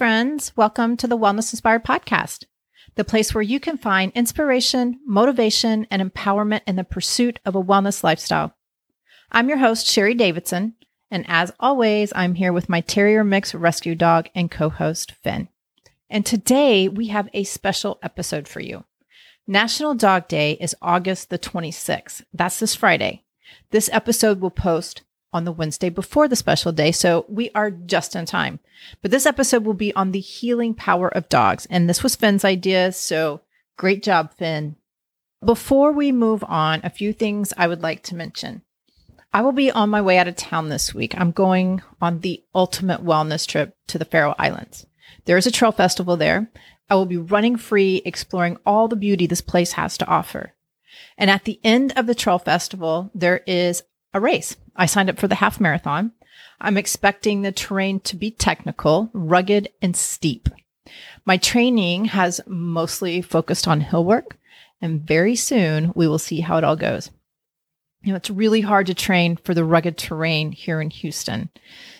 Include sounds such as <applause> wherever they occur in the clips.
Friends. Welcome to the Wellness Inspired Podcast, the place where you can find inspiration, motivation, and empowerment in the pursuit of a wellness lifestyle. I'm your host, Sheri Davidson, and as always, I'm here with my Terrier Mix rescue dog and co host, Finn. And today we have a special episode for you. National Dog Day is August the 26th. That's this Friday. This episode will post on the Wednesday before the special day, so we are just in time. But this episode will be on the healing power of dogs, and this was Finn's idea, so great job, Finn. Before we move on, a few things I would like to mention. I will be on my way out of town this week. I'm going on the ultimate wellness trip to the Faroe Islands. There is a trail festival there. I will be running free, exploring all the beauty this place has to offer. And at the end of the trail festival, there is a race. I signed up for the half marathon. I'm expecting the terrain to be technical, rugged, and steep. My training has mostly focused on hill work, and very soon we will see how it all goes. You know, it's really hard to train for the rugged terrain here in Houston.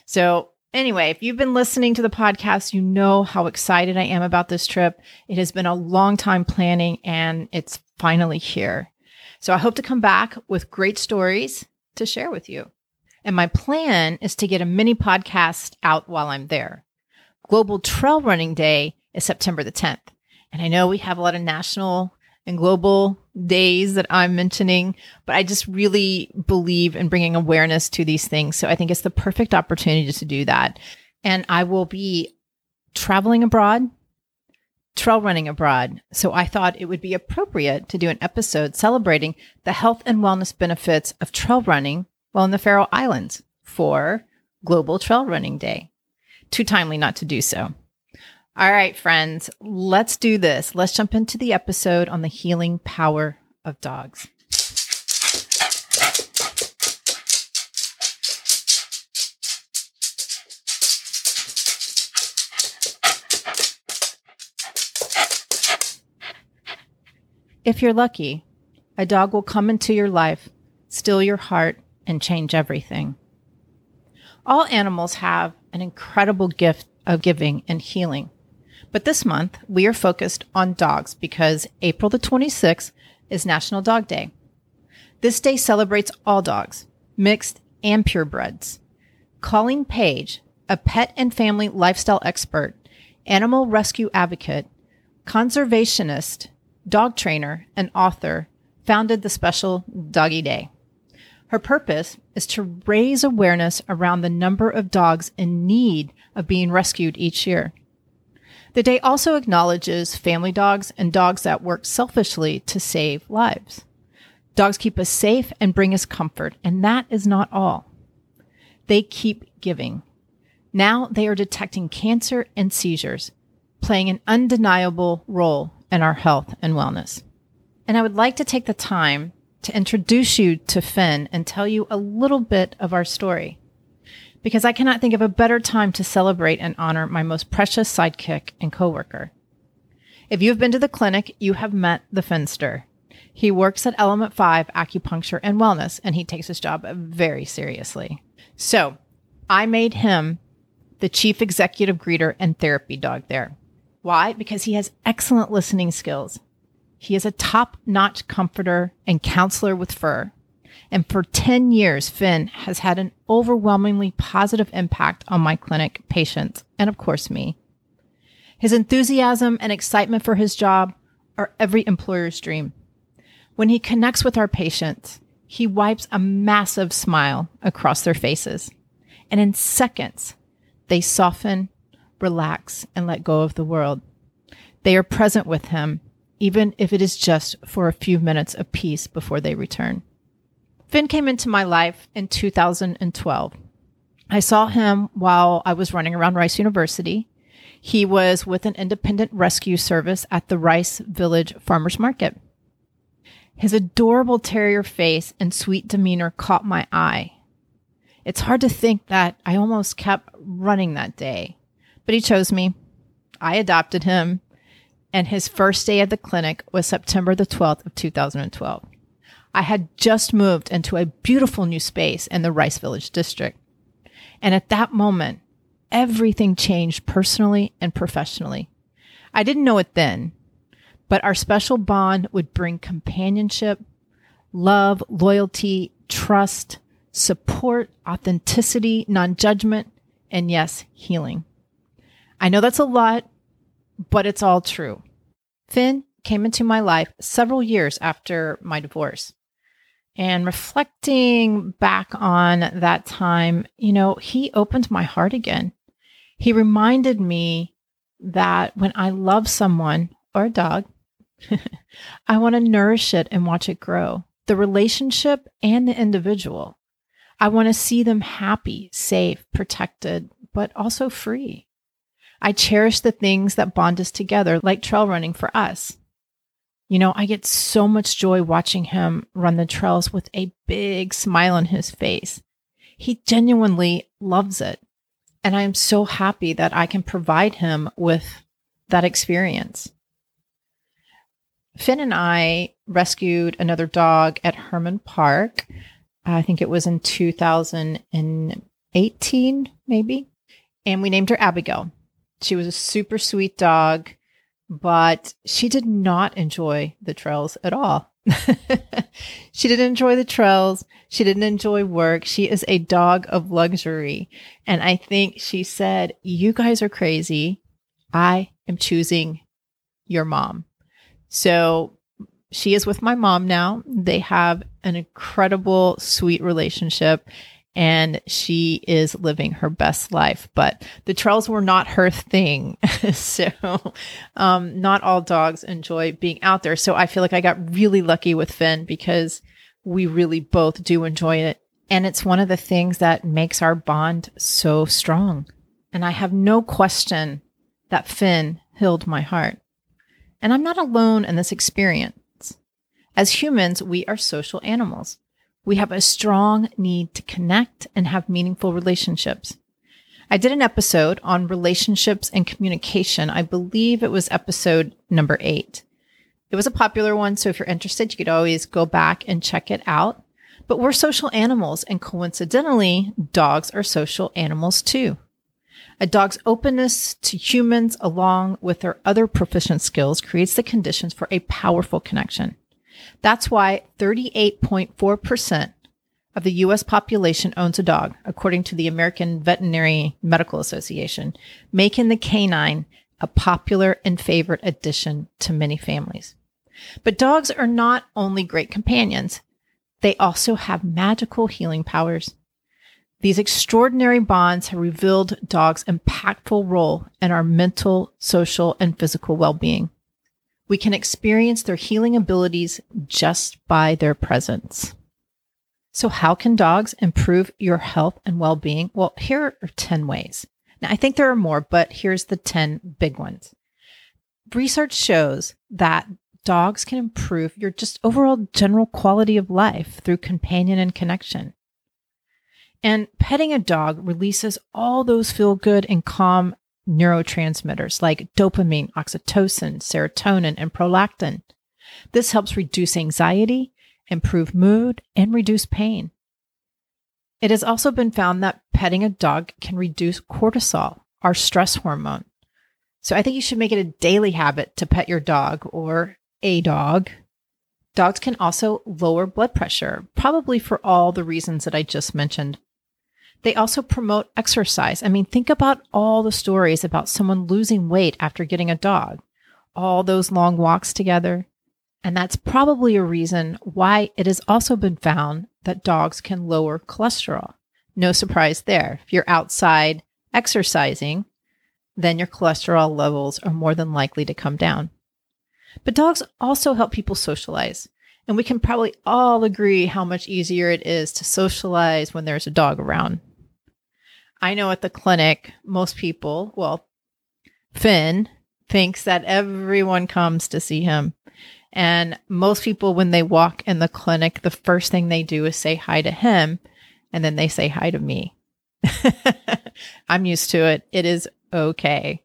So, anyway, if you've been listening to the podcast, you know how excited I am about this trip. It has been a long time planning and it's finally here. So, I hope to come back with great stories to share with you. And my plan is to get a mini podcast out while I'm there. Global Trail Running Day is September the 10th. And I know we have a lot of national and global days that I'm mentioning, but I just really believe in bringing awareness to these things. So I think it's the perfect opportunity to do that. And I will be traveling abroad, trail running abroad. So I thought it would be appropriate to do an episode celebrating the health and wellness benefits of trail running while in the Faroe Islands for Global Trail Running Day. Too timely not to do so. All right, friends, let's do this. Let's jump into the episode on the healing power of dogs. If you're lucky, a dog will come into your life, steal your heart, and change everything. All animals have an incredible gift of giving and healing. But this month, we are focused on dogs because April the 26th is National Dog Day. This day celebrates all dogs, mixed and purebreds. Colleen Paige, a pet and family lifestyle expert, animal rescue advocate, conservationist, dog trainer, and author, founded the special Doggy Day. Her purpose is to raise awareness around the number of dogs in need of being rescued each year. The day also acknowledges family dogs and dogs that work selfishly to save lives. Dogs keep us safe and bring us comfort, and that is not all. They keep giving. Now they are detecting cancer and seizures, playing an undeniable role in our health and wellness. And I would like to take the time to introduce you to Finn and tell you a little bit of our story. Because I cannot think of a better time to celebrate and honor my most precious sidekick and coworker. If you have been to the clinic, you have met the Finster. He works at Element 5 Acupuncture and Wellness, and he takes his job very seriously. So I made him the chief executive greeter and therapy dog there. Why? Because he has excellent listening skills. He is a top notch comforter and counselor with fur. And for 10 years, Finn has had an overwhelmingly positive impact on my clinic patients and, of course, me. His enthusiasm and excitement for his job are every employer's dream. When he connects with our patients, he wipes a massive smile across their faces. And in seconds, they soften, relax, and let go of the world. They are present with him even if it is just for a few minutes of peace before they return. Finn came into my life in 2012. I saw him while I was running around Rice University. He was with an independent rescue service at the Rice Village Farmers Market. His adorable terrier face and sweet demeanor caught my eye. It's hard to think that I almost kept running that day, but he chose me. I adopted him and his first day at the clinic was September the 12th of 2012. I had just moved into a beautiful new space in the Rice Village district. And at that moment, everything changed personally and professionally. I didn't know it then, but our special bond would bring companionship, love, loyalty, trust, support, authenticity, non judgment, and yes, healing. I know that's a lot, but it's all true. Finn came into my life several years after my divorce. And reflecting back on that time, you know, he opened my heart again. He reminded me that when I love someone or a dog, <laughs> I want to nourish it and watch it grow, the relationship and the individual. I want to see them happy, safe, protected, but also free. I cherish the things that bond us together, like trail running for us. You know, I get so much joy watching him run the trails with a big smile on his face. He genuinely loves it. And I am so happy that I can provide him with that experience. Finn and I rescued another dog at Hermann Park. I think it was in 2018, maybe. And we named her Abigail. She was a super sweet dog but she did not enjoy the trails at all. <laughs> she didn't enjoy the trails. She didn't enjoy work. She is a dog of luxury. And I think she said, You guys are crazy. I am choosing your mom. So she is with my mom now. They have an incredible, sweet relationship and she is living her best life. But the trails were not her thing. <laughs> so, um, not all dogs enjoy being out there. So I feel like I got really lucky with Finn because we really both do enjoy it. And it's one of the things that makes our bond so strong. And I have no question that Finn healed my heart. And I'm not alone in this experience. As humans, we are social animals. We have a strong need to connect and have meaningful relationships. I did an episode on relationships and communication. I believe it was episode number eight. It was a popular one, so if you're interested, you could always go back and check it out. But we're social animals, and coincidentally, dogs are social animals too. A dog's openness to humans, along with their other proficient skills, creates the conditions for a powerful connection. That's why 38.4% of the US population owns a dog, according to the American Veterinary Medical Association, making the canine a popular and favorite addition to many families. But dogs are not only great companions, they also have magical healing powers. These extraordinary bonds have revealed dogs' impactful role in our mental, social, and physical well being. We can experience their healing abilities just by their presence. So, how can dogs improve your health and well being? Well, here are 10 ways. Now, I think there are more, but here's the 10 big ones. Research shows that dogs can improve your just overall general quality of life through companion and connection. And petting a dog releases all those feel good and calm neurotransmitters like dopamine, oxytocin, serotonin, and prolactin. This helps reduce anxiety, improve mood, and reduce pain. It has also been found that petting a dog can reduce cortisol, our stress hormone. So I think you should make it a daily habit to pet your dog or a dog. Dogs can also lower blood pressure, probably for all the reasons that I just mentioned they also promote exercise. I mean, think about all the stories about someone losing weight after getting a dog, all those long walks together. And that's probably a reason why it has also been found that dogs can lower cholesterol. No surprise there. If you're outside exercising, then your cholesterol levels are more than likely to come down. But dogs also help people socialize. And we can probably all agree how much easier it is to socialize when there's a dog around. I know at the clinic, most people, well, Finn thinks that everyone comes to see him. And most people, when they walk in the clinic, the first thing they do is say hi to him and then they say hi to me. <laughs> I'm used to it. It is okay.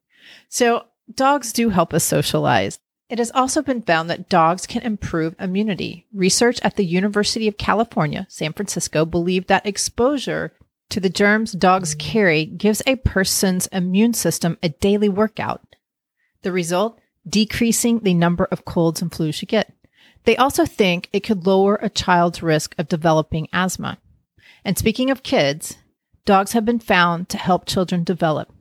So, dogs do help us socialize. It has also been found that dogs can improve immunity. Research at the University of California, San Francisco, believed that exposure to the germs dogs mm. carry gives a person's immune system a daily workout. The result? Decreasing the number of colds and flus you get. They also think it could lower a child's risk of developing asthma. And speaking of kids, dogs have been found to help children develop.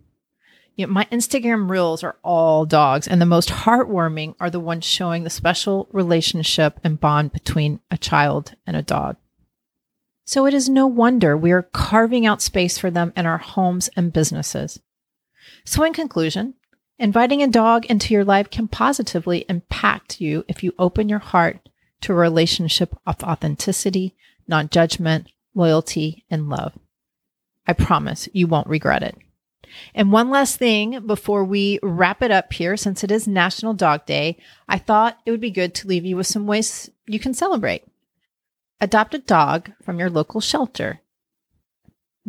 You know, my Instagram reels are all dogs, and the most heartwarming are the ones showing the special relationship and bond between a child and a dog. So it is no wonder we are carving out space for them in our homes and businesses. So, in conclusion, inviting a dog into your life can positively impact you if you open your heart to a relationship of authenticity, non judgment, loyalty, and love. I promise you won't regret it. And one last thing before we wrap it up here, since it is National Dog Day, I thought it would be good to leave you with some ways you can celebrate. Adopt a dog from your local shelter.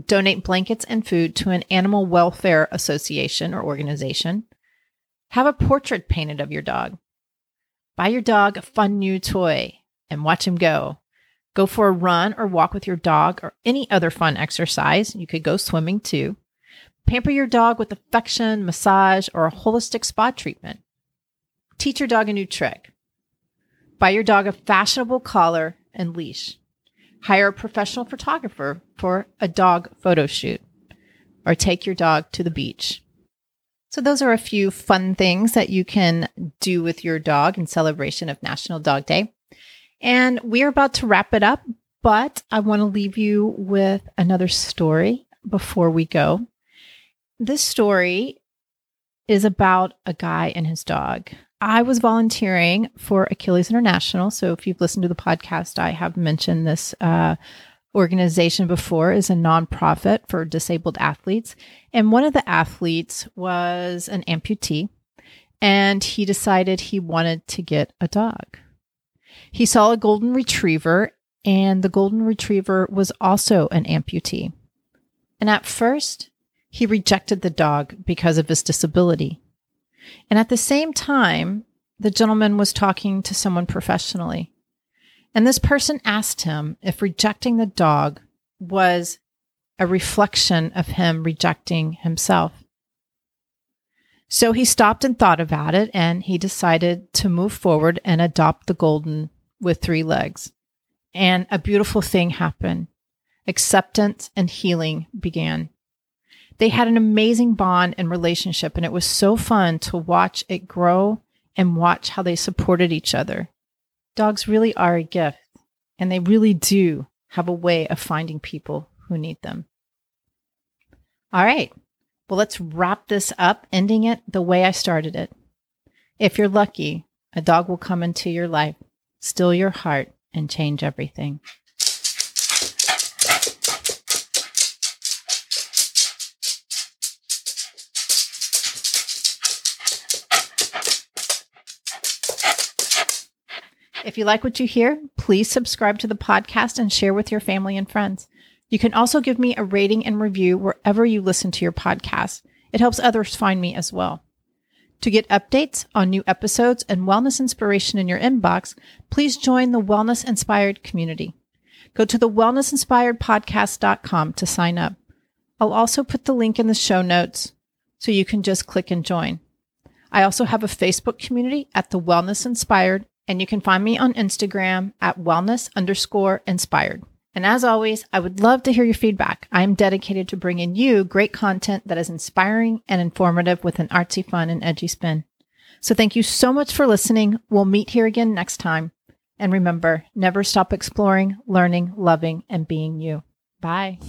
Donate blankets and food to an animal welfare association or organization. Have a portrait painted of your dog. Buy your dog a fun new toy and watch him go. Go for a run or walk with your dog or any other fun exercise. You could go swimming too. Pamper your dog with affection, massage, or a holistic spa treatment. Teach your dog a new trick. Buy your dog a fashionable collar and leash. Hire a professional photographer for a dog photo shoot. Or take your dog to the beach. So, those are a few fun things that you can do with your dog in celebration of National Dog Day. And we're about to wrap it up, but I want to leave you with another story before we go. This story is about a guy and his dog. I was volunteering for Achilles International. So if you've listened to the podcast, I have mentioned this uh, organization before is a nonprofit for disabled athletes. And one of the athletes was an amputee, and he decided he wanted to get a dog. He saw a golden retriever, and the golden retriever was also an amputee. And at first, he rejected the dog because of his disability. And at the same time, the gentleman was talking to someone professionally. And this person asked him if rejecting the dog was a reflection of him rejecting himself. So he stopped and thought about it and he decided to move forward and adopt the golden with three legs. And a beautiful thing happened. Acceptance and healing began. They had an amazing bond and relationship, and it was so fun to watch it grow and watch how they supported each other. Dogs really are a gift, and they really do have a way of finding people who need them. All right. Well, let's wrap this up, ending it the way I started it. If you're lucky, a dog will come into your life, still your heart, and change everything. If you like what you hear, please subscribe to the podcast and share with your family and friends. You can also give me a rating and review wherever you listen to your podcast. It helps others find me as well. To get updates on new episodes and wellness inspiration in your inbox, please join the Wellness Inspired community. Go to the wellnessinspiredpodcast.com to sign up. I'll also put the link in the show notes so you can just click and join. I also have a Facebook community at the Wellness Inspired and you can find me on Instagram at wellness underscore inspired. And as always, I would love to hear your feedback. I am dedicated to bringing you great content that is inspiring and informative with an artsy, fun, and edgy spin. So thank you so much for listening. We'll meet here again next time. And remember, never stop exploring, learning, loving, and being you. Bye.